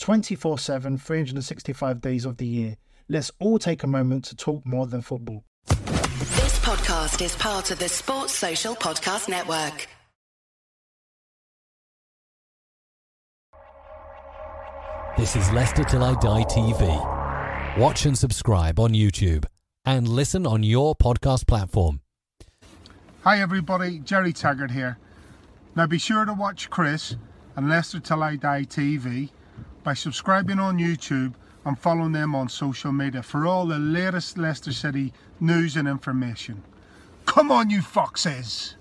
24 7, 365 days of the year. Let's all take a moment to talk more than football. This podcast is part of the Sports Social Podcast Network. This is Leicester Till I Die TV. Watch and subscribe on YouTube and listen on your podcast platform. Hi everybody, Jerry Taggart here. Now be sure to watch Chris and Leicester Till I Die TV by subscribing on YouTube and following them on social media for all the latest Leicester City news and information. Come on, you foxes!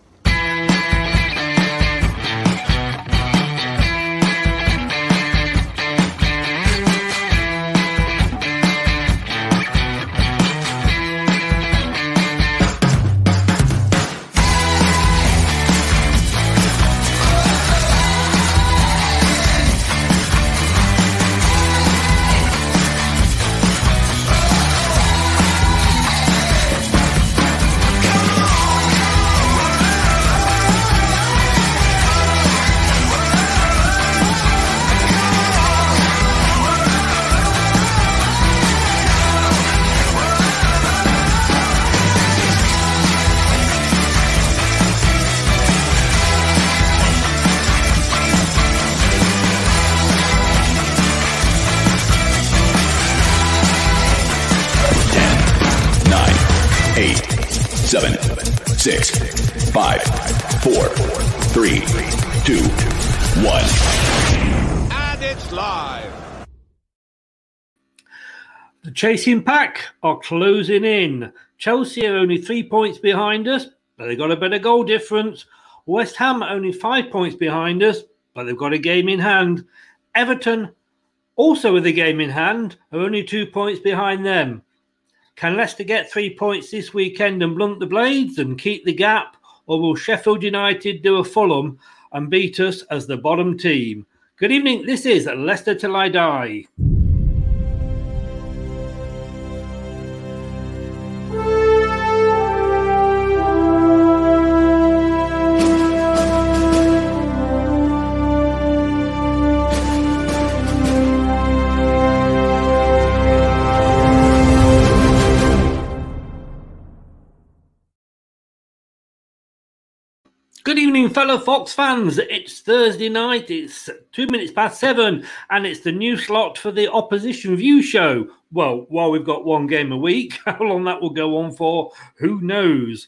Chasing pack are closing in. Chelsea are only three points behind us, but they've got a better goal difference. West Ham are only five points behind us, but they've got a game in hand. Everton, also with a game in hand, are only two points behind them. Can Leicester get three points this weekend and blunt the blades and keep the gap, or will Sheffield United do a Fulham and beat us as the bottom team? Good evening. This is Leicester Till I Die. Evening, fellow Fox fans. It's Thursday night. It's two minutes past seven, and it's the new slot for the Opposition View Show. Well, while we've got one game a week, how long that will go on for, who knows?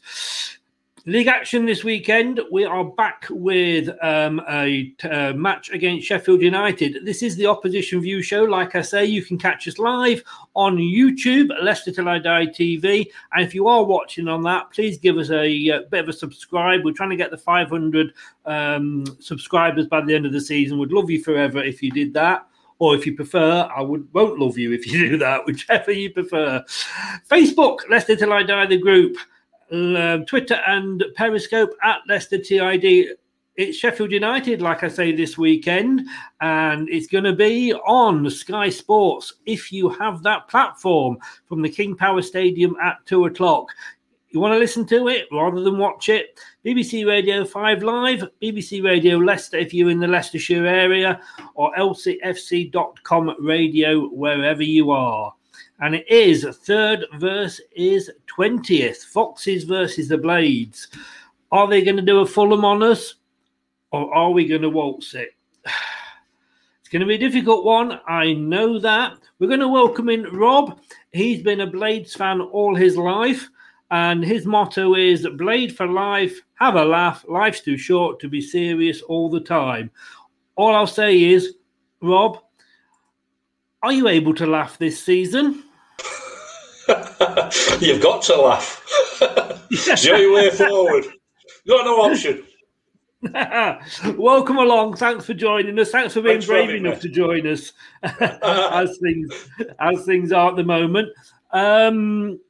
League action this weekend. We are back with um, a uh, match against Sheffield United. This is the Opposition View Show. Like I say, you can catch us live on YouTube, Leicester Till I Die TV. And if you are watching on that, please give us a, uh bit of a subscribe. We're trying to get the 500 um, subscribers by the end of the season. Would love you forever if you did that. Or if you prefer, I would won't love you if you do that, whichever you prefer. Facebook, Leicester Till I Die, the group uh, Twitter and Periscope at Leicester TID. It's Sheffield United, like I say, this weekend, and it's going to be on Sky Sports if you have that platform from the King Power Stadium at two o'clock. you want to listen to it rather than watch it, BBC Radio 5 Live, BBC Radio Leicester if you're in the Leicestershire area, or lcfc.com radio wherever you are. And it is third verse is 20th. Foxes versus the Blades. Are they going to do a Fulham on us or are we going to waltz it? It's going to be a difficult one. I know that. We're going to welcome in Rob. He's been a Blades fan all his life. And his motto is Blade for life, have a laugh. Life's too short to be serious all the time. All I'll say is, Rob, are you able to laugh this season? You've got to laugh. it's the only way forward. You've Got no option. Welcome along. Thanks for joining us. Thanks for being Thanks brave having enough me. to join us as things as things are at the moment. Um,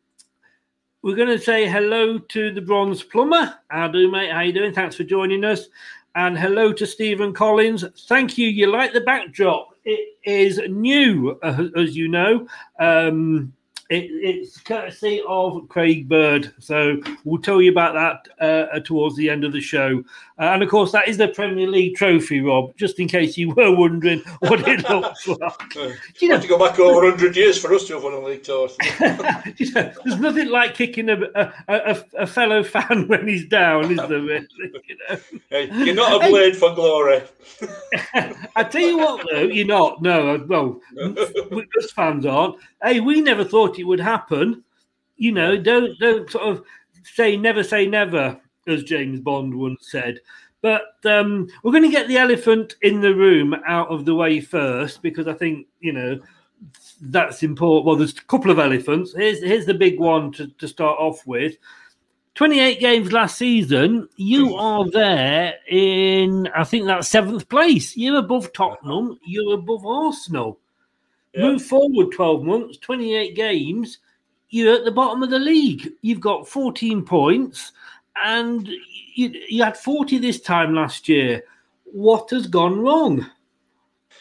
we're going to say hello to the Bronze Plumber. How do, mate? How are you doing? Thanks for joining us. And hello to Stephen Collins. Thank you. You like the backdrop? It is new, uh, as you know. Um, it, it's courtesy of Craig Bird. So we'll tell you about that uh, towards the end of the show. And of course, that is the Premier League trophy, Rob, just in case you were wondering what it looks like. You have to go back over 100 years for us to have won a league toss. You know, there's nothing like kicking a, a, a, a fellow fan when he's down, is there? Really? You know? Hey, You're not a blade for glory. I tell you what, though, you're not. No, uh, well, we- us fans aren't. Hey, we never thought it would happen. You know, don't don't sort of say never say never, as James Bond once said. But um, we're going to get the elephant in the room out of the way first because I think you know that's important. Well, there's a couple of elephants. Here's here's the big one to, to start off with. 28 games last season, you are there in, I think that's seventh place. You're above Tottenham, you're above Arsenal. Move forward 12 months, 28 games, you're at the bottom of the league. You've got 14 points, and you, you had 40 this time last year. What has gone wrong?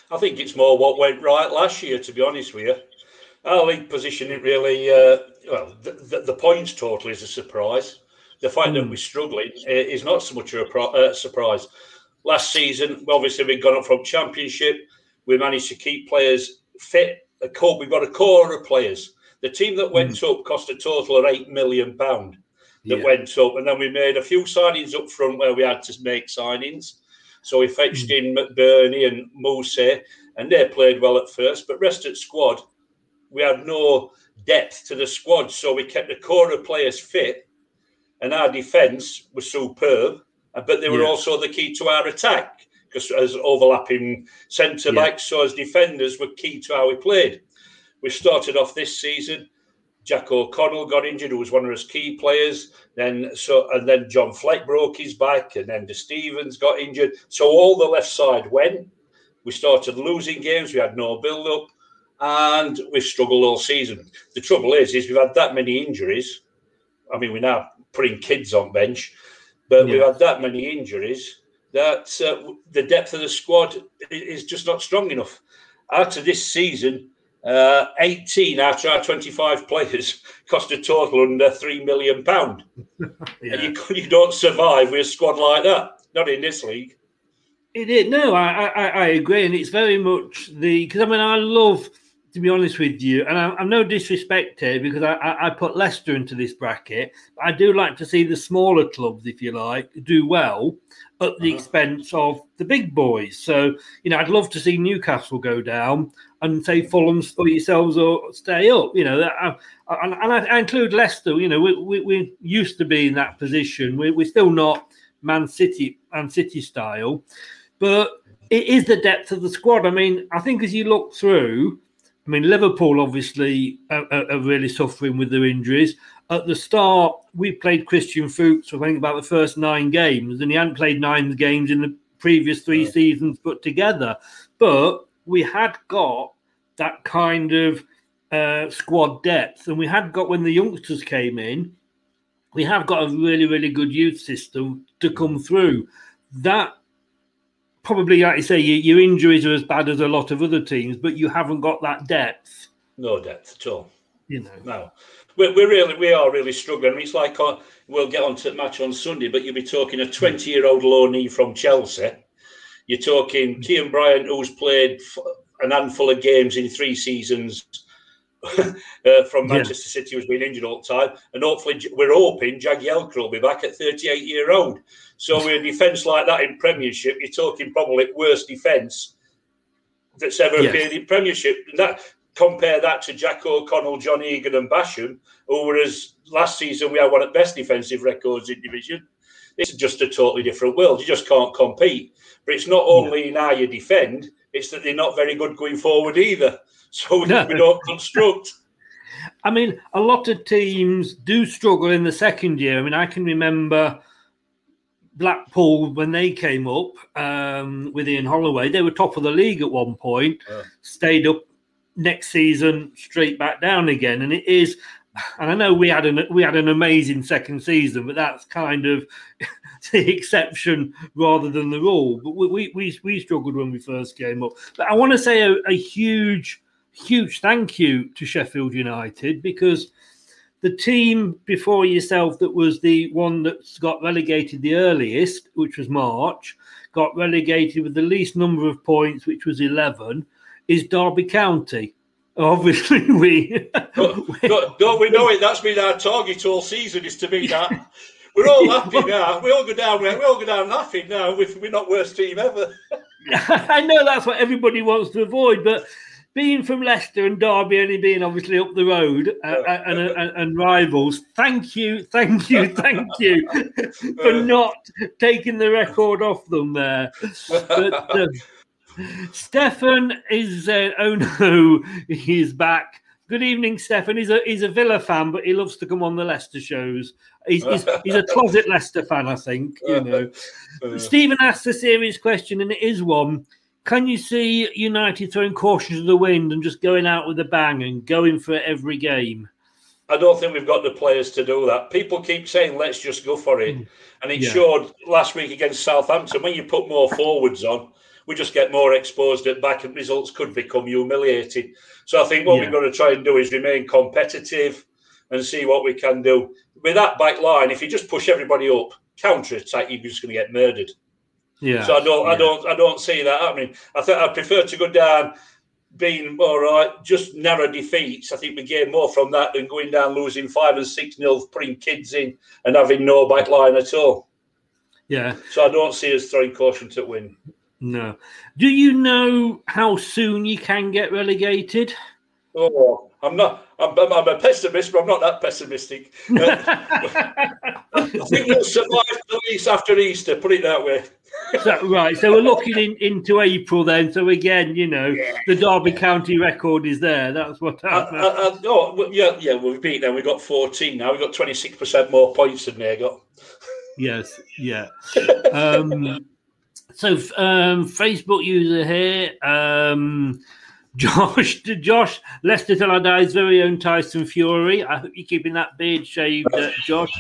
I think it's more what went right last year, to be honest with you. Our league position isn't really, uh, well, the, the, the points total is a surprise. The fact that we're struggling is not so much a pro- uh, surprise. Last season, obviously, we've gone up from championship. We managed to keep players fit. A core, we've got a core of players. The team that went up cost a total of eight million pound. That Yeah. went up, and then we made a few signings up front where we had to make signings. So we fetched in McBurnie and Mousset, and they played well at first. But rest of squad, we had no depth to the squad, so we kept the core of players fit, and our defence was superb. uh, But they were Yeah. also the key to our attack because as overlapping centre Yeah. backs, so as defenders were key to how we played. We started off this season. Jack O'Connell got injured, who was one of his key players. Then so and then John Fleck broke his back, and then De Stevens got injured. So all the left side went. We started losing games. We had no build up, and we've struggled all season. The trouble is, is we've had that many injuries. I mean, we're now putting kids on bench, but we've had that many injuries that uh, the depth of the squad is just not strong enough. Of this season, uh, 18 out of our 25 players cost a total under three million pound. And you, you don't survive with a squad like that. Not in this league. It is no, I, I I agree, and it's very much the because I mean I love to be honest with you, and I, I'm no disrespect here because I, I, I put Leicester into this bracket. But I do like to see the smaller clubs, if you like, do well at the uh-huh. expense of the big boys. So you know, I'd love to see Newcastle go down and say Fulham for yourselves or stay up. You know, that, I, I- and, and I, I include Leicester. You know, we, we, we used to be in that position. We, we're still not Man City, Man City style, but it is the depth of the squad. I mean, I think as you look through, I mean, Liverpool obviously are, are are really suffering with their injuries. At the start, we played Christian Fuchs for I think about the first nine games, and he hadn't played nine games in the previous three seasons put together. But we had got that kind of uh, squad depth, and we had got when the youngsters came in, we have got a really, really good youth system to come through. That probably, like you say, your, your injuries are as bad as a lot of other teams, but you haven't got that depth. No depth at all. You know, No. we're, we're really we are really struggling. It's like uh, we'll get on to the match on Sunday, but you'll be talking a 20 year old loanee from Chelsea. You're talking Kean Bryan, who's played an handful of games in three seasons uh, from Manchester yeah. City, who's been injured all the time, and hopefully we're hoping Jagielka will be back at 38 year old. So with a defence like that in Premiership, you're talking probably worst defence that's ever yes. appeared in Premiership. And that compare that to Jack O'Connell, John Egan, and Basham, who whereas last season we had one of the best defensive records in division. It's just a totally different world. You just can't compete. But it's not only yeah. in how you defend, it's that they're not very good going forward either. So no. we don't construct. I mean, a lot of teams do struggle in the second year. I mean, I can remember Blackpool when they came up um, with Ian Holloway. They were top of the league at one point, yeah. stayed up next season, straight back down again. And it is, and I know we had an we had an amazing second season, but that's kind of the exception rather than the rule. But we we we struggled when we first came up. But I want to say a, a huge huge thank you to Sheffield United because the team before yourself that was the one that got relegated the earliest, which was March, got relegated with the least number of points, which was 11, is Derby County. Obviously, we. don't, don't, we know it? That's been our target all season, is to be that. We're all happy now. We all go down. We all go down laughing now. We're not worst team ever. I know that's what everybody wants to avoid, but being from Leicester and Derby only being obviously up the road uh, uh and, and, and, rivals, thank you, thank you, thank you for not taking the record off them there. But, uh, Stefan is uh, oh no, he's back. Good evening, Stefan. He's a he's a Villa fan, but he loves to come on the Leicester shows. He's, he's, he's a closet Leicester fan, I think. You know. Stephen asked a serious question, and it is one. Can you see United throwing caution to the wind and just going out with a bang and going for every game? I don't think we've got the players to do that. People keep saying, let's just go for it. And it yeah. showed last week against Southampton when you put more forwards on, we just get more exposed at back and results could become humiliating. So I think what yeah. we've got to try and do is remain competitive and see what we can do. With that back line, if you just push everybody up, counter attack, you're just going to get murdered. Yeah. So I don't, yeah. I don't, I don't see that happening. I think I prefer to go down being all right, just narrow defeats. I think we gain more from that than going down losing five and six nil, putting kids in and having no back line at all. Yeah. So I don't see us throwing caution to win. No. Do you know how soon you can get relegated? Oh, I'm not. I'm, I'm a pessimist, but I'm not that pessimistic. I think we'll survive at least after Easter. Put it that way. So, right, so we're looking in, into April then. So again, you know, yeah. the Derby County record is there. That's what happened. I, oh, yeah, yeah. We've beat them. We've got 14 now. We've got 26 percent more points than they got. Yes, yeah. Um, so, um, Facebook user here. Um, Josh, Josh, Leicester till I die's very own Tyson Fury. I hope you're keeping that beard shaved, uh, Josh.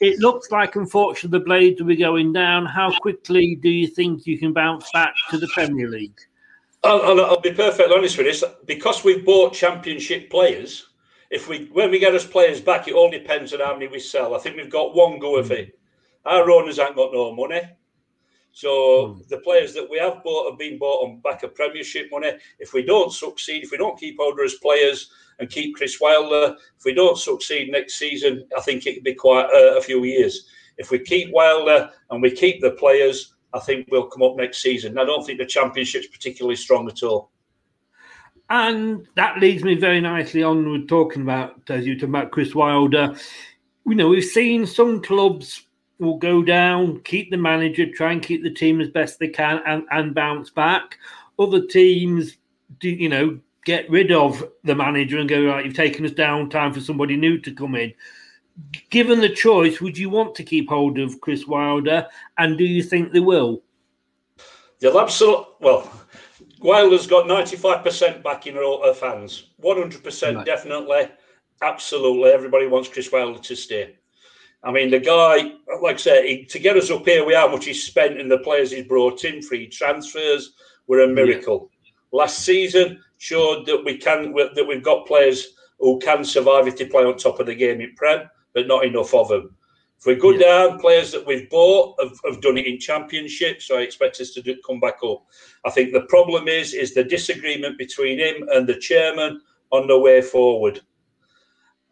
It looks like, unfortunately, the Blades will be going down. How quickly do you think you can bounce back to the Premier League? I'll, I'll be perfectly honest with this. Because we've bought Championship players, if we when we get us players back, it all depends on how many we sell. I think we've got one go of it. Our owners ain't got no money. So mm. the players that we have bought have been bought on back of Premiership money. If we don't succeed, if we don't keep older as players and keep Chris Wilder, if we don't succeed next season, I think it could be quite uh, a few years. If we keep Wilder and we keep the players, I think we'll come up next season. I don't think the Championship's particularly strong at all. And that leads me very nicely on with talking about, as you talk about Chris Wilder. You know, we've seen some clubs will go down, keep the manager, try and keep the team as best they can, and, and bounce back. Other teams, do you know, get rid of the manager and go right. You've taken us down. Time for somebody new to come in. Given the choice, would you want to keep hold of Chris Wilder? And do you think they will? They'll absolutely. Well, Wilder's got ninety-five percent backing of fans. One hundred percent, definitely, absolutely. Everybody wants Chris Wilder to stay. I mean, the guy, like I said, he, to get us up here, we how much he's spent and the players he's brought in, free transfers, were a miracle. Yeah. Last season showed that we can that we've got players who can survive if they play on top of the game in Prem, but not enough of them. If we go Yeah. down, players that we've bought have, have done it in Championship, so I expect us to do, come back up. I think the problem is is the disagreement between him and the chairman on the way forward.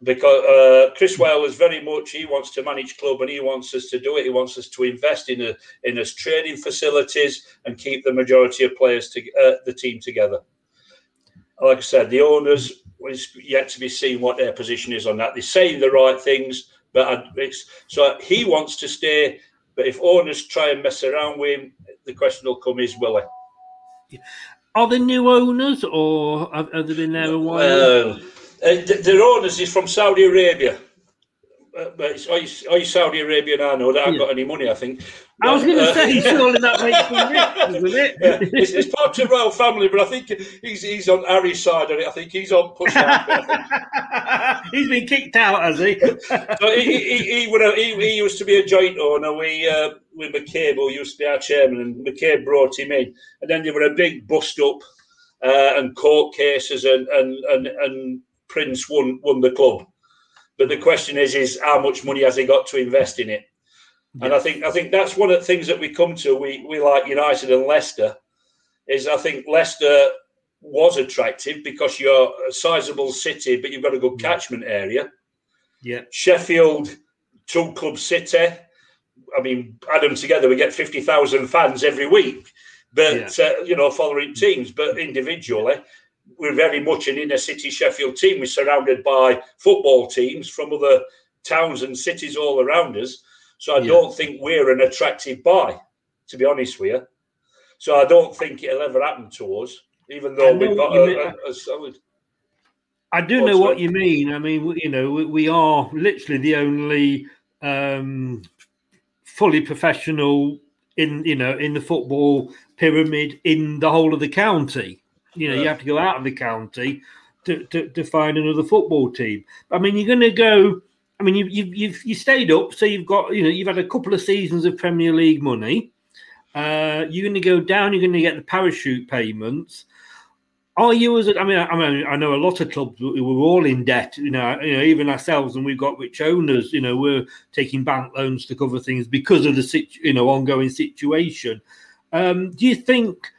Because uh, Chris Wilder is very much he wants to manage club and he wants us to do it. He wants us to invest in a, in us training facilities and keep the majority of players to uh, the team together. Like I said, the owners is yet to be seen what their position is on that. They're saying the right things, but I- it's so he wants to stay. But if owners try and mess around with him, the question will come: Is will he? Are they new owners or have, have they been there a while? Uh, th- their owners is from Saudi Arabia. Uh, but it's, are, you, Saudi Arabian? I know they haven't Yeah. got any money. I think. I was going to uh, say, surely that makes rich, doesn't it? yeah, it's, it's part of the royal family, but I think he's he's on Harry's side of it. I think he's on push. He's been kicked out, has he? so he, he, he, he, would have, he, he used to be a joint owner. We uh, with McCabe, who used to be our chairman, and McCabe brought him in, and then there were a big bust up uh, and court cases, and and and, and Prince won won the club. But the question is, is how much money has he got to invest in it? And I think I think that's one of the things that we come to. We we like United and Leicester. Is I think Leicester was attractive because you're a sizable city, but you've got a good catchment area. Yeah. Sheffield, two club city. I mean, add them together, we get fifty thousand fans every week. But uh, you know, following teams, but individually, we're very much an inner city Sheffield team. We're surrounded by football teams from other towns and cities all around us. So I Yeah. don't think we're an attractive buy, to be honest with you. So I don't think it'll ever happen to us, even though we've got a, a, a solid. I do know what you mean. I mean, you know, we, we are literally the only um, fully professional in you know in the football pyramid in the whole of the county. You know, you have to go out of the county to, to, to find another football team. I mean, you're going to go. I mean, you you've, you've you stayed up, so you've got you know you've had a couple of seasons of Premier League money. Uh, you're going to go down. You're going to get the parachute payments. Are you as a, I mean, I mean, I know a lot of clubs who were all in debt. You know, you know, even ourselves, and we've got rich owners. You know, we're taking bank loans to cover things because of the situ, you know ongoing situation. Um, do you think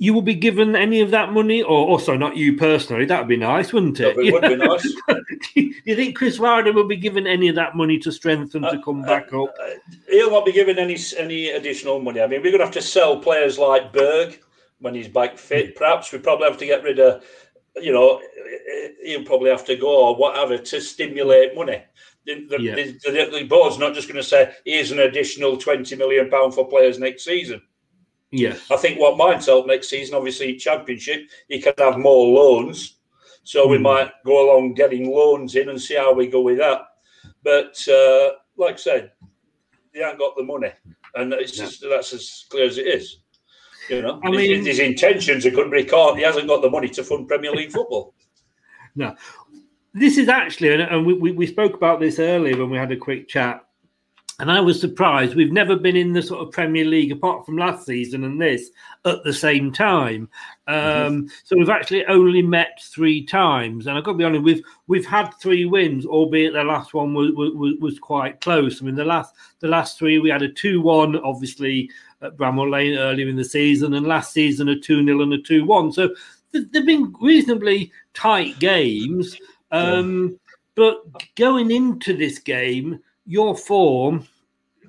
you will be given any of that money, or oh, also not you personally? That would be nice, wouldn't it? It would be nice. do you think Chris Wilder will be given any of that money to strengthen to uh, come uh, back up? Uh, he'll not be given any any additional money. I mean, we're going to have to sell players like Berge when he's back fit. Mm. Perhaps we probably have to get rid of, you know, he'll probably have to go or whatever to stimulate money. The, the, Yeah. the, the, the board's not just going to say here's an additional twenty million pound for players next season. Yes. I think what might help next season, obviously, Championship, you can have more loans. So we Hmm. might go along getting loans in and see how we go with that. But uh, like I said, they haven't got the money, and it's just that's as clear as it is. You know, I His- mean- his, intentions are good, but he can't. He hasn't got the money to fund Premier League football. No, this is actually, and- and we, we, we spoke about this earlier when we had a quick chat, and I was surprised. We've never been in the sort of Premier League apart from last season and this at the same time. Um, So we've actually only met three times, and I've got to be honest, we've we've had three wins, albeit the last one was was, was quite close. I mean, the last the last three we had a two one, obviously at Bramall Lane earlier in the season, and last season a two 0 and a two one. So th- they've been reasonably tight games. Um, But going into this game, your form,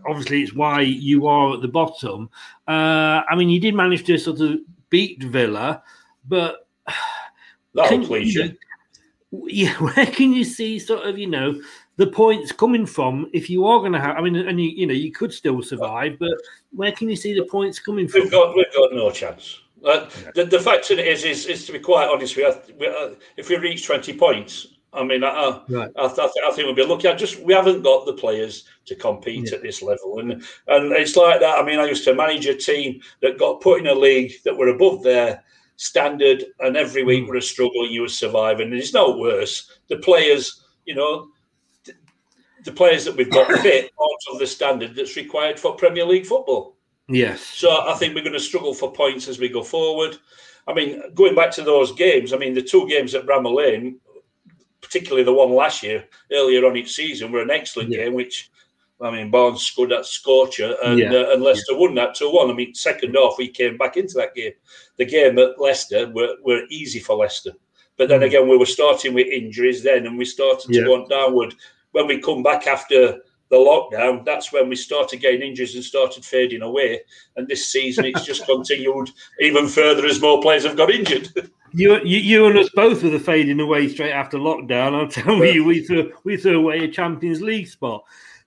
obviously, it's why you are at the bottom. Uh, I mean, you did manage to sort of beat Villa, but That'll please you yeah, where can you see sort of you know the points coming from if you are going to have? I mean, and you you know you could still survive, but where can you see the points coming from? We've got we've got no chance. Uh, the, the fact of it is, is, is to be quite honest with you, we, uh, if we reach twenty points, I mean, I, I, Right. I, th- I think we'll be lucky. I just we haven't got the players to compete Yeah. at this level, and and it's like that. I mean, I used to manage a team that got put in a league that were above their standard, and every week Mm. were a struggle. and You were surviving, and it's no worse. The players, you know. th- The players that we've got fit aren't of the standard that's required for Premier League football. Yes, So I think we're going to struggle for points as we go forward. I mean, going back to those games, I mean, the two games at Bramall Lane, particularly the one last year, earlier on each season, were an excellent Yeah. game, which I mean, Barnes scored that scorcher, and, Yeah. uh, and Leicester won that 2 1. I mean, second half, we came back into that game. The game at Leicester were, were easy for Leicester. But then Mm. again, we were starting with injuries then, and we started to Yeah. go on downward. When we come back after the lockdown, that's when we started getting injuries and started fading away. And this season, it's just continued even further as more players have got injured. You, you, you and us both were the fading away straight after lockdown. I'll tell you, we threw we threw away a Champions League spot.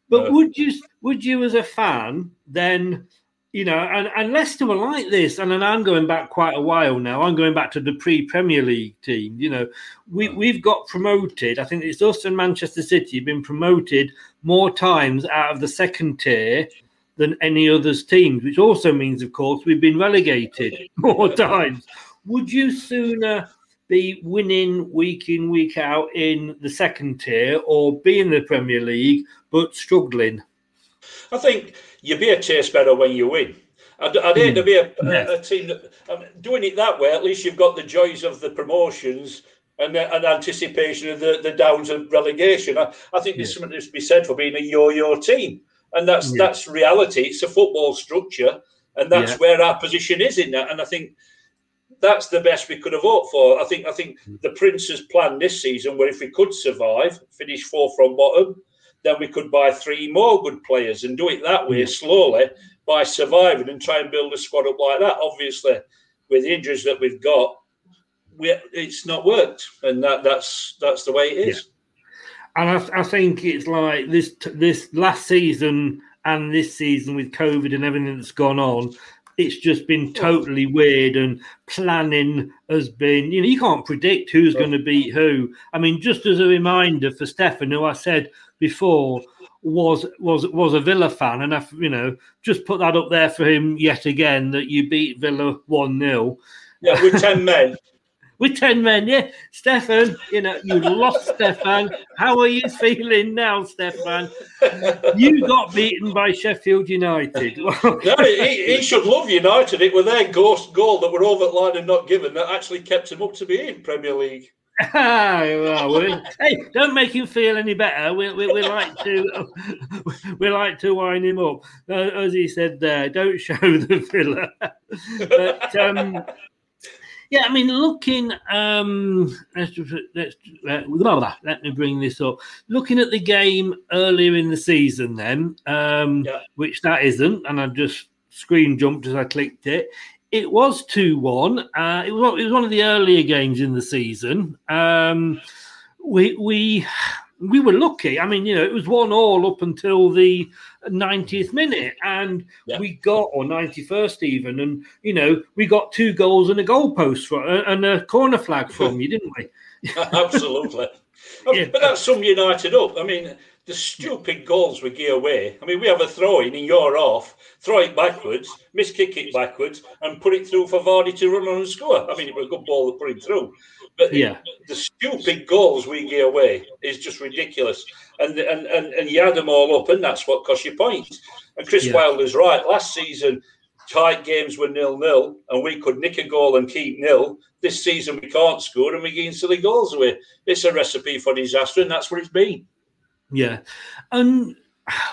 But Yeah. would you would you as a fan then, you know, and, and Leicester were like this, and then I'm going back quite a while now. I'm going back to the pre Premier League team. You know, we we've got promoted. I think it's us and Manchester City have been promoted more times out of the second tier than any others teams, which also means, of course, we've been relegated more times. Would you sooner be winning week in, week out in the second tier or be in the Premier League but struggling? I think you be a taste better when you win. I'd, I'd hate hmm. to be a, Yes. a, a team that I mean, doing it that way. At least you've got the joys of the promotions and the, and anticipation of the, the downs and relegation. I, I think there's something to be said for being a yo-yo team, and that's Yeah. that's reality. It's a football structure, and that's Yeah. where our position is in that. And I think that's the best we could have hoped for. I think I think hmm. the Prince's plan this season, where if we could survive, finish fourth from bottom, then we could buy three more good players and do it that way hmm. slowly by surviving and try and build a squad up like that. Obviously, with the injuries that we've got, we, it's not worked, and that that's that's the way it is. And I, I think it's like this this last season and this season with COVID and everything that's gone on. It's just been totally weird, and planning has been. You know, you can't predict who's going to beat who. I mean, just as a reminder for Stefan, who I said before was was was a Villa fan, and I, you know, just put that up there for him yet again that you beat Villa one 0 Yeah, with ten men. with 10 men, yeah. Stefan, you know, you lost Stefan. How are you feeling now, Stefan? You got beaten by Sheffield United. No, he, he should love United. It were their ghost goal that were over line and not given that actually kept him up to be in Premier League. Well, hey, don't make him feel any better. We, we, we like to we like to wind him up, uh, as he said there. Don't show the filler. but um, yeah, I mean, looking. Um, let's let's uh, blah, blah, let me bring this up. Looking at the game earlier in the season, then, um, Yeah. which that isn't, and I just screen jumped as I clicked it. It was two one. Uh, it was it was one of the earlier games in the season. Um, we we we were lucky. I mean, you know, it was one all up until the 90th minute, and Yeah. we got or 91st even, and you know, we got two goals and a goalpost for, uh, and a corner flag from you, didn't we? Absolutely. Yeah. But that's sum United up. I mean, the stupid goals we give away. I mean, we have a throw in and you're off, throw it backwards, miss kick it backwards, and put it through for Vardy to run on and score. I mean, it was a good ball to put him through. But Yeah. the stupid goals we give away is just ridiculous. And, and, and, and you add them all up, and that's what costs you points. And Chris Yeah. Wilder's right. Last season, tight games were nil nil, and we could nick a goal and keep nil. This season, we can't score, and we're getting silly goals away. It's a recipe for disaster, and that's what it's been. Yeah. And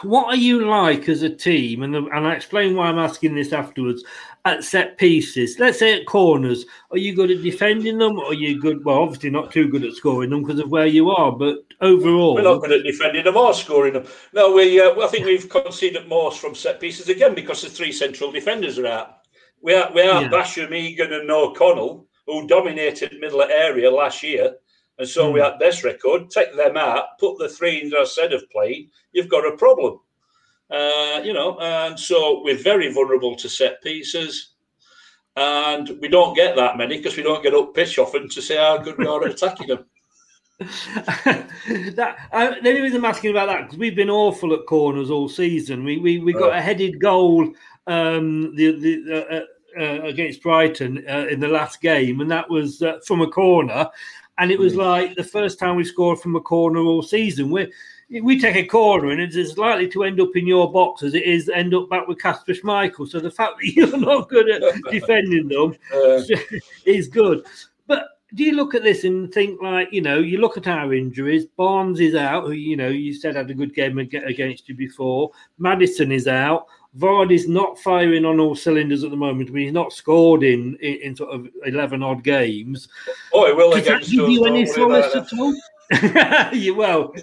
what are you like as a team? And, and I explain why I'm asking this afterwards. At set pieces, let's say at corners, are you good at defending them? Or are you good? Well, obviously not too good at scoring them because of where you are, but overall, We're not good at defending them or scoring them. No, we. Uh, I think we've conceded more from set pieces again because the three central defenders are out. We are we are Yeah. Basham, Egan, and O'Connell, who dominated middle area last year, and so we Hmm. had best record. Take them out, put the three in I said of play. You've got a problem. Uh, you know, and so we're very vulnerable to set pieces. And we don't get that many because we don't get up pitch often to say how good we are at attacking them. that uh, the only reason I'm asking about that because we've been awful at corners all season. We we, we got Oh. a headed goal um, the the uh, uh, uh, against Brighton uh, in the last game, and that was uh, from a corner. And it was like the first time we scored from a corner all season. We we take a corner and it's as likely to end up in your box as it is end up back with Kasper Schmeichel. So the fact that you're not good at defending them Uh, is good. But do you look at this and think like you know you look at our injuries barnes is out who you know you said had a good game against you before Maddison is out Vardy's not firing on all cylinders at the moment. I mean, he's not scored in, in, in sort of eleven odd games. Oh, he will Does that against give you any solace at all? you well.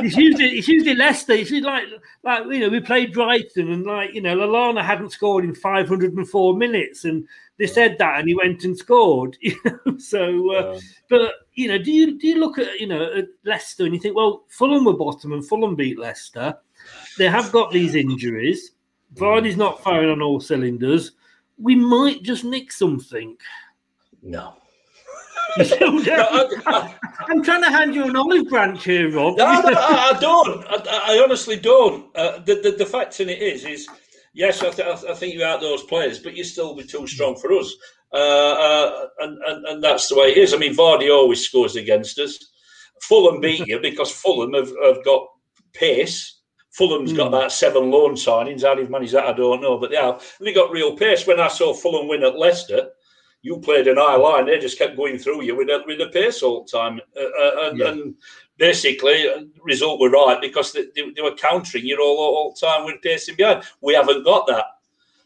It's usually it's usually Leicester. It's usually like like you know we played Brighton and like you know Lallana hadn't scored in 504 minutes and they said that and he went and scored. You know, so uh, Yeah. but you know do you do you look at you know at Leicester and you think well Fulham were bottom and Fulham beat Leicester. They have got these injuries. Vardy's not firing on all cylinders. We might just nick something. No. I'm trying to hand you an olive branch here, Rob. No, no, I, I don't. I, I honestly don't. Uh, the, the the fact in it is, is yes, I, th- I think you out those players, but you still be too strong for us, uh, uh, and, and and that's the way it is. I mean, Vardy always scores against us. Fulham beat you because Fulham have, have got pace. Fulham's got about seven loan signings. How they've managed that, I don't know, but they have. They got real pace. When I saw Fulham win at Leicester, you played an high line. They just kept going through you with a, with the pace all the time, uh, uh, and, Yeah. and basically, uh, result were right because they, they, they were countering you all, all the time with pacing behind. We haven't got that.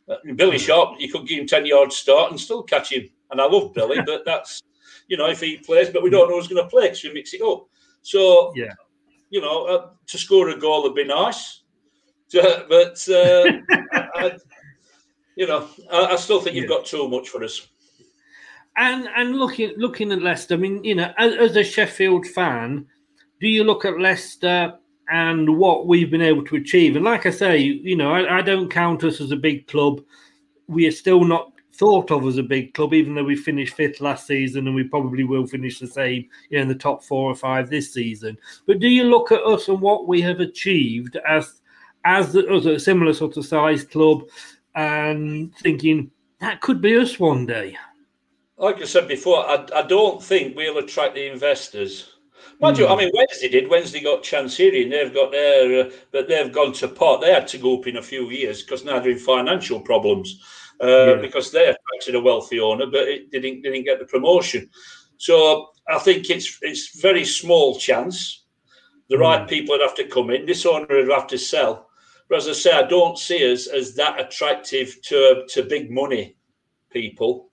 Uh, Billy Sharp, you could give him ten yards start and still catch him. And I love Billy, but that's you know if he plays, but we don't know who's going to play because we mix it up. So Yeah. you know, uh, to score a goal would be nice, but uh, I, you know, I, I still think you've got too much for us. And and looking looking at Leicester, I mean, you know, as, as a Sheffield fan, do you look at Leicester and what we've been able to achieve? And like I say, you know, I, I don't count us as a big club. We are still not thought of as a big club, even though we finished fifth last season, and we probably will finish the same, you know, in the top four or five this season. But do you look at us and what we have achieved as as, as a similar sort of size club, and thinking that could be us one day? Like I said before, I, I don't think we'll attract the investors. Mind you, I mean, Wednesday did. Wednesday got Chansiri, and they've got their, uh, but they've gone to pot. They had to go up in a few years because now they're in financial problems uh, because they attracted a wealthy owner, but it didn't didn't get the promotion. So I think it's it's very small chance. The right people would have to come in. This owner would have to sell. But as I say, I don't see us as that attractive to to big money people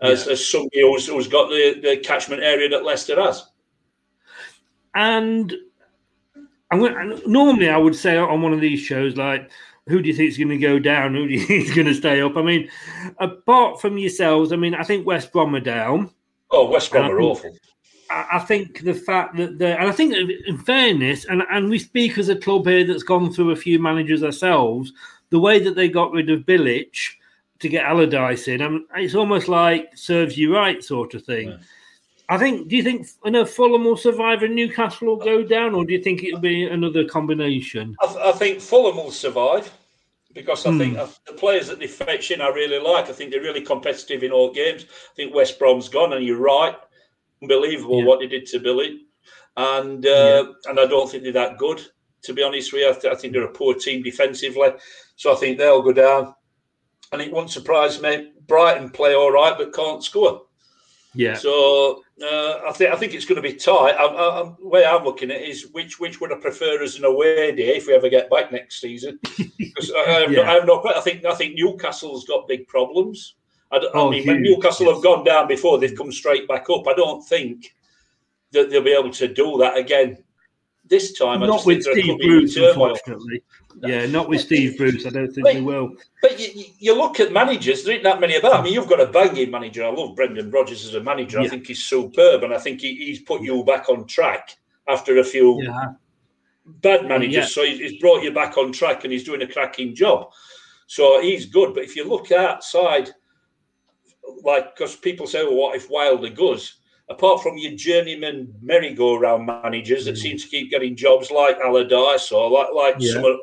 as, as somebody who's, who's got the, the catchment area that Leicester has. And I'm going normally I would say on one of these shows, like, who do you think is going to go down? Who do you think is going to stay up? I mean, apart from yourselves, I mean, I think West Brom are down. Oh, West Brom are awful. I think the fact that the and I think in fairness, and and we speak as a club here that's gone through a few managers ourselves, the way that they got rid of Bilic to get Allardyce in, I mean, it's almost like serves you right sort of thing. I think. Do you think you know, Fulham will survive and Newcastle will go down, or do you think it'll be another combination? I, th- I think Fulham will survive because I Hmm. think uh, the players that they fetch in I really like. I think they're really competitive in all games. I think West Brom's gone, and you're right. Unbelievable what they did to Billy. And uh, and I don't think they're that good, to be honest with you. I, th- I think they're a poor team defensively. So I think they'll go down. And it won't surprise me. Brighton play all right, but can't score. Yeah. So uh, I think I think it's going to be tight. I, I, I, the way I'm looking at it is which which would I prefer as an away day if we ever get back next season? Because I, I, have no, Yeah. I have no. I think I think Newcastle's got big problems. I, Oh, mean, when Newcastle have gone down before, they've come straight back up. I don't think that they'll be able to do that again this time. I Not just with think Steve Bruce, unfortunately. Yeah, not with Steve Bruce. I don't think they will. But you, you- look at managers, there ain't that many about. I mean, you've got a banging manager. I love Brendan Rodgers as a manager. I think he's superb, and I think he, he's put you back on track after a few Yeah. bad managers. Yeah. So he's brought you back on track, and he's doing a cracking job. So he's good. But if you look outside, like because people say, "Well, what if Wilder goes?" Apart from your journeyman merry-go-round managers that mm. seem to keep getting jobs like Allardyce or like like Yeah. some of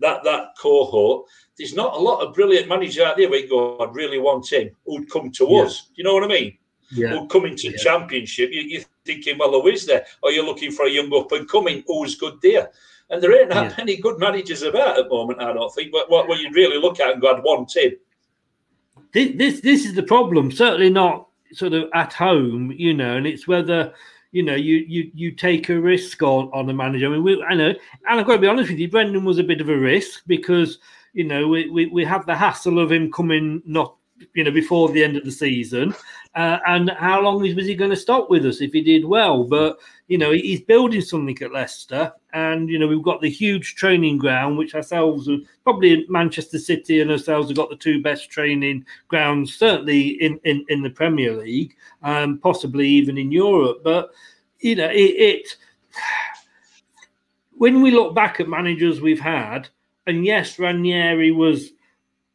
that that cohort, there's not a lot of brilliant managers out there. where you go, I'd really want him. Who'd come to Yeah. us? Do you know what I mean? Yeah. Who'd come into championship? You, you're thinking, well, who is there? Or you're looking for a young up and coming who's good there. And there ain't that Yeah. many good managers about at the moment, I don't think. But what, what you really look at and go, I'd want him. This, this this is the problem. Certainly not sort of at home, you know, and it's whether you know you you you take a risk on on the manager. I mean, we, I know, and I've got to be honest with you, Brendan was a bit of a risk because you know we we, we have the hassle of him coming not you know before the end of the season, uh, and how long was he going to stop with us if he did well? But you know, he's building something at Leicester, and you know, we've got the huge training ground, which ourselves, probably Manchester City and ourselves, have got the two best training grounds, certainly in in, in the Premier League, um, possibly even in Europe. But you know, it, it when we look back at managers we've had, and yes, Ranieri was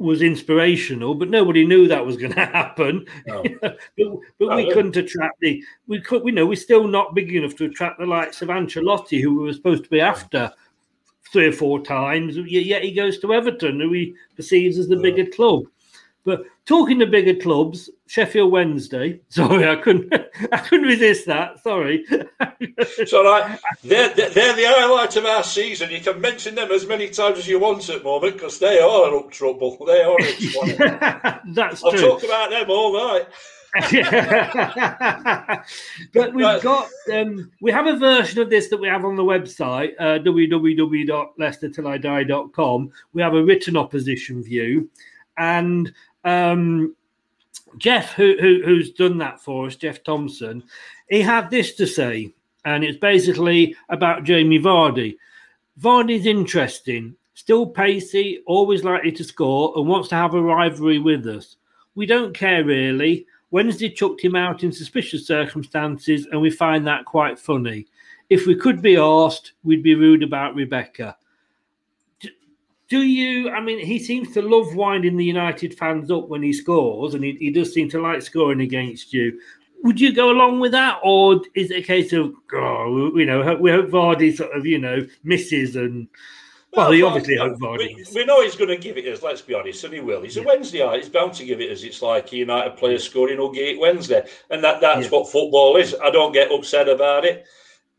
was inspirational, but nobody knew that was going to happen. No. but, but we couldn't attract the we could we know we're still not big enough to attract the likes of Ancelotti, who we were supposed to be after three or four times. Yet he goes to Everton, who he perceives as the bigger club. But talking to bigger clubs, Sheffield Wednesday. Sorry, I couldn't. I couldn't resist that. Sorry. it's all right. They're, they're the highlight of our season. You can mention them as many times as you want at the moment because they are up trouble. They are. That's I'll true. talk about them all night. but we've got um, we have a version of this that we have on the website uh, www.leicestertillidie.com we have a written opposition view and um, Jeff, who, who, who's done that for us, Jeff Thompson, he had this to say, and it's basically about Jamie Vardy. Vardy's interesting, still pacey, always likely to score, and wants to have a rivalry with us. We don't care really. Wednesday chucked him out in suspicious circumstances, and we find that quite funny. If we could be asked, we'd be rude about Rebekah do you? I mean, he seems to love winding the United fans up when he scores, and he, he does seem to like scoring against you. Would you go along with that, or is it a case of, oh, you know, we hope Vardy sort of, you know, misses and. Well, he obviously hope Vardy. We, we, know he's going to give it us. Let's be honest, and he will. He's a Wednesday night. He's bound to give it us. It's like a United player scoring or gate Wednesday, and that that's yeah. what football is. I don't get upset about it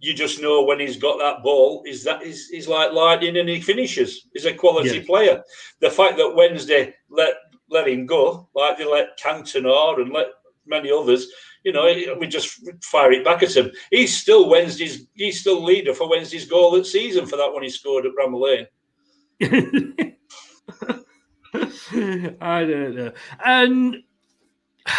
you just know when he's got that ball is that he's, he's like lightning and he finishes. He's a quality player. The fact that Wednesday let let him go, like they let Cantona and let many others, you know, we just fire it back at him. He's still Wednesday's. He's still leader for Wednesday's goal that season for that one he scored at Bramall Lane. I don't know. And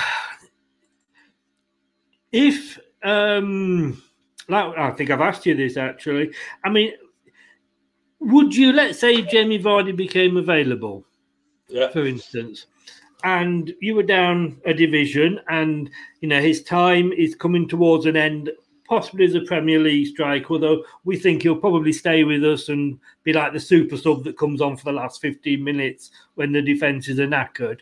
if um like, I think I've asked you this actually. I mean, would you let's say Jamie Vardy became available, yeah. for instance, and you were down a division, and you know his time is coming towards an end, possibly as a Premier League striker. Although we think he'll probably stay with us and be like the super sub that comes on for the last fifteen minutes when the defenses are knackered.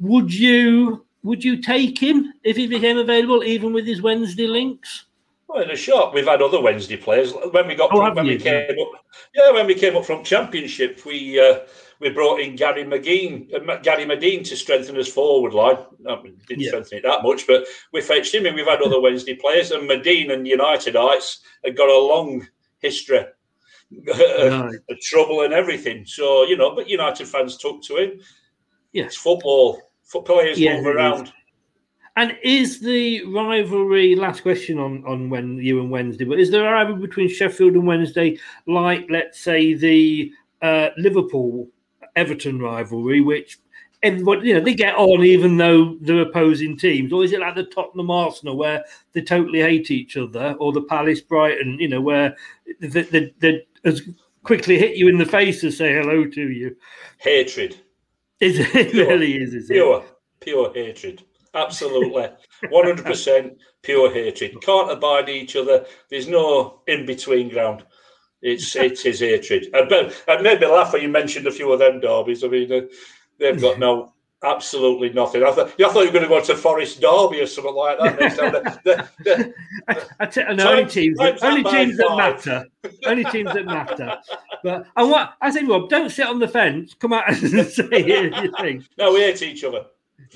Would you would you take him if he became available, even with his Wednesday links? Well, in a shot, we've had other Wednesday players. When we got oh, from, when you? we came up, yeah, when we came up from Championship, we uh, we brought in Gary McGinn, uh, Gary Madine to strengthen his forward line. No, didn't yeah. strengthen it that much, but we fetched him, and we've had other Wednesday players. And Madine and Unitedites have got a long history of trouble and everything. So you know, but United fans took to him. Yes, it's football. Foot players yeah, move around. And is the rivalry last question on on when you and Wednesday? But is there a rivalry between Sheffield and Wednesday, like let's say the uh, Liverpool Everton rivalry, which everybody you know they get on even though they're opposing teams, or is it like the Tottenham Arsenal where they totally hate each other, or the Palace Brighton, you know, where they, they, they as quickly hit you in the face to say hello to you? Hatred. Is it, it really is? Is pure, it? pure hatred. Absolutely. 100% pure hatred. Can't abide each other. There's no in between ground. It's it's his hatred. And it made me laugh when you mentioned a few of them derbies. I mean, uh, they've got no absolutely nothing. I thought, I thought you were going to go to Forest Derby or something like that next time. The, the, I, I t- no, only teams, that, only teams that matter. only teams that matter. But and what I say, Rob, don't sit on the fence. Come out and say you think. No, we hate each other.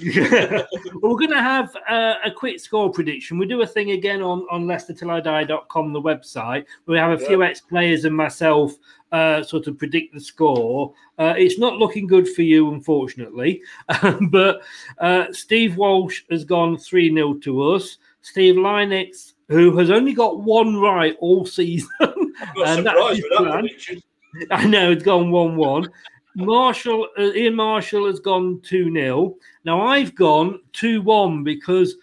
Well, we're going to have uh, a quick score prediction. We do a thing again on, on LeicesterTillIDie.com, the website. We have a few ex players and myself uh, sort of predict the score. Uh, it's not looking good for you, unfortunately. but uh, Steve Walsh has gone 3 0 to us. Steve Lynex, who has only got one right all season. I'm not surprised with that. I know it's gone 1 1. Marshall, uh, Ian Marshall has gone 2 0. Now I've gone 2 1 because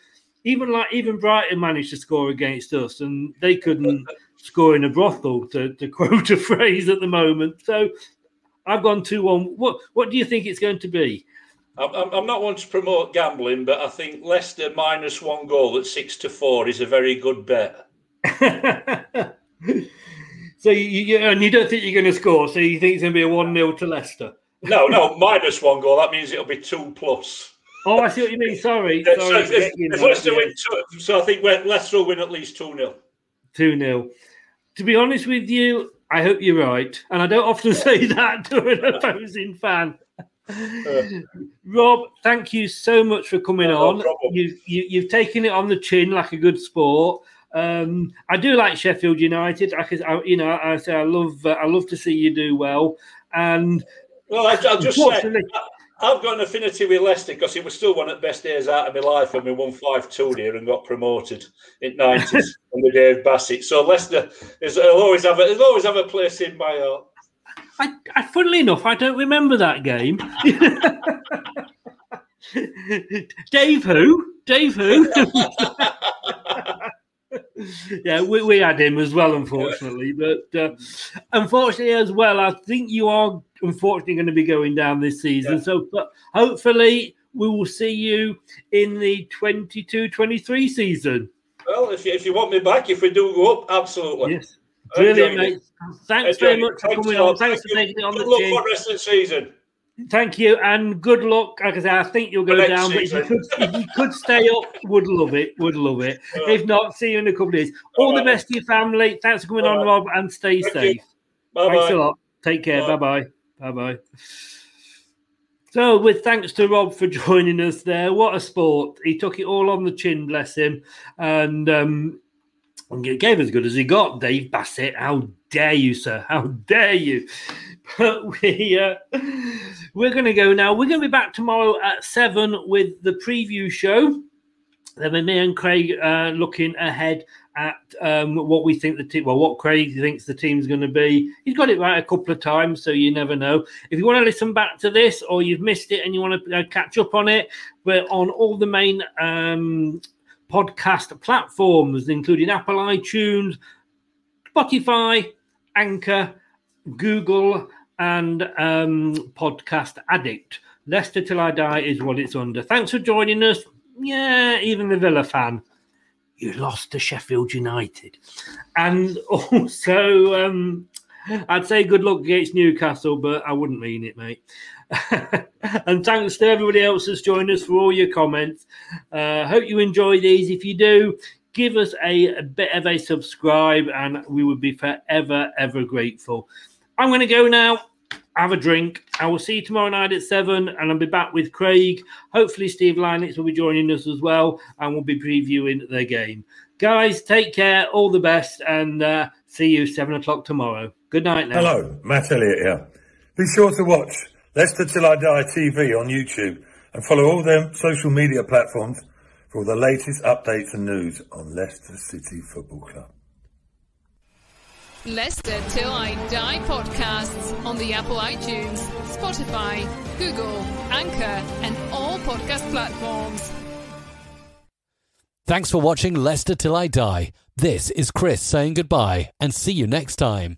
even like even Brighton managed to score against us and they couldn't score in a brothel to, to quote a phrase at the moment. So I've gone 2 1. What, what do you think it's going to be? I'm, I'm not one to promote gambling, but I think Leicester minus one goal at six to four is a very good bet. So you, you and you don't think you're going to score? So you think it's going to be a one 0 to Leicester? No, no, minus one goal. That means it'll be two plus. Oh, I see what you mean. Sorry, sorry. so, if, if Leicester win two, so I think Leicester will win at least two 0 Two 0 To be honest with you, I hope you're right, and I don't often say that to an opposing fan. Rob, thank you so much for coming No on. You, you, you've taken it on the chin like a good sport. Um, I do like Sheffield United. I, could- I you know, I say I love, uh, I love to see you do well. And Well, I, I'll just say I've got an affinity with Leicester because it was still one of the best days out of my life when we won five two here and got promoted in nineties under Dave Bassett. So Leicester is will always have a, it'll always have a place in my heart. I, I, funnily enough, I don't remember that game. Dave who? Dave who? yeah, we, we had him as well, unfortunately. But uh, unfortunately, as well, I think you are unfortunately going to be going down this season. So, but hopefully, we will see you in the 22 23 season. Well, if you, if you want me back, if we do go up, absolutely. Yes. Brilliant, mate. Thanks very much for coming on. Thanks Thank for you. taking it on Good the luck for the rest of the season. Thank you and good luck. Like I say, I think you'll go next down, but if you, could, if you could stay up, would love it. Would love it. If not, see you in a couple of days. All All the right. best to your family. Thanks for coming on, All Rob, and stay Thank safe. Bye Thanks bye. a lot. Take care. Bye. bye. Bye bye. So, with thanks to Rob for joining us there, what a sport! He took it all on the chin, bless him, and um, and it gave as good as he got. Dave Bassett, how dare you, sir? How dare you? But we uh, we're going to go now. We're going to be back tomorrow at seven with the preview show. Then me and Craig uh, looking ahead at um, what we think the team, well, what Craig thinks the team's going to be. He's got it right a couple of times, so you never know. If you want to listen back to this or you've missed it and you want to uh, catch up on it, we're on all the main um, podcast platforms, including Apple iTunes, Spotify, Anchor, Google, and um, Podcast Addict. Leicester Till I Die is what it's under. Thanks for joining us. Yeah, even the Villa fan. You lost to Sheffield United. And also, um, I'd say good luck against Newcastle, but I wouldn't mean it, mate. And thanks to everybody else that's joined us for all your comments. Uh, hope you enjoy these. If you do, give us a, a bit of a subscribe, and we would be forever, ever grateful. I'm going to go now. Have a drink. I will see you tomorrow night at seven, and I'll be back with Craig. Hopefully, Steve Lynex will be joining us as well, and we'll be previewing the game. Guys, take care. All the best, and uh, see you seven o'clock tomorrow. Good night now. Hello, Matt Elliott here. Be sure to watch Leicester Till I Die TV on YouTube and follow all their social media platforms for all the latest updates and news on Leicester City Football Club. Leicester Till I Die podcasts on the Apple iTunes, Spotify, Google, Anchor, and all podcast platforms. Thanks for watching Leicester Till I Die. This is Chris saying goodbye and see you next time.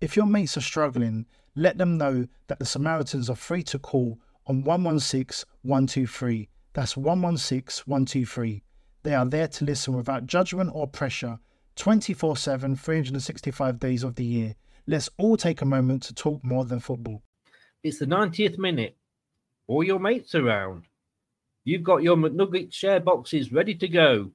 If your mates are struggling, let them know that the Samaritans are free to call on 116 123. That's 116 123. They are there to listen without judgment or pressure 24 7, 365 days of the year. Let's all take a moment to talk more than football. It's the 90th minute. All your mates around. You've got your McNugget share boxes ready to go.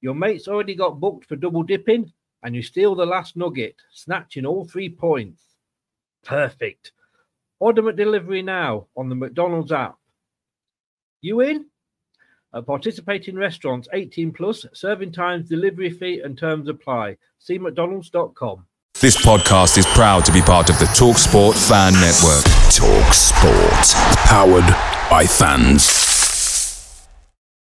Your mates already got booked for double dipping, and you steal the last nugget, snatching all three points. Perfect. Order McDelivery now on the McDonald's app. You in? At participating restaurants 18 plus, serving times, delivery fee, and terms apply. See McDonald's.com. This podcast is proud to be part of the TalkSport Fan Network. Talk Sport. Powered by fans.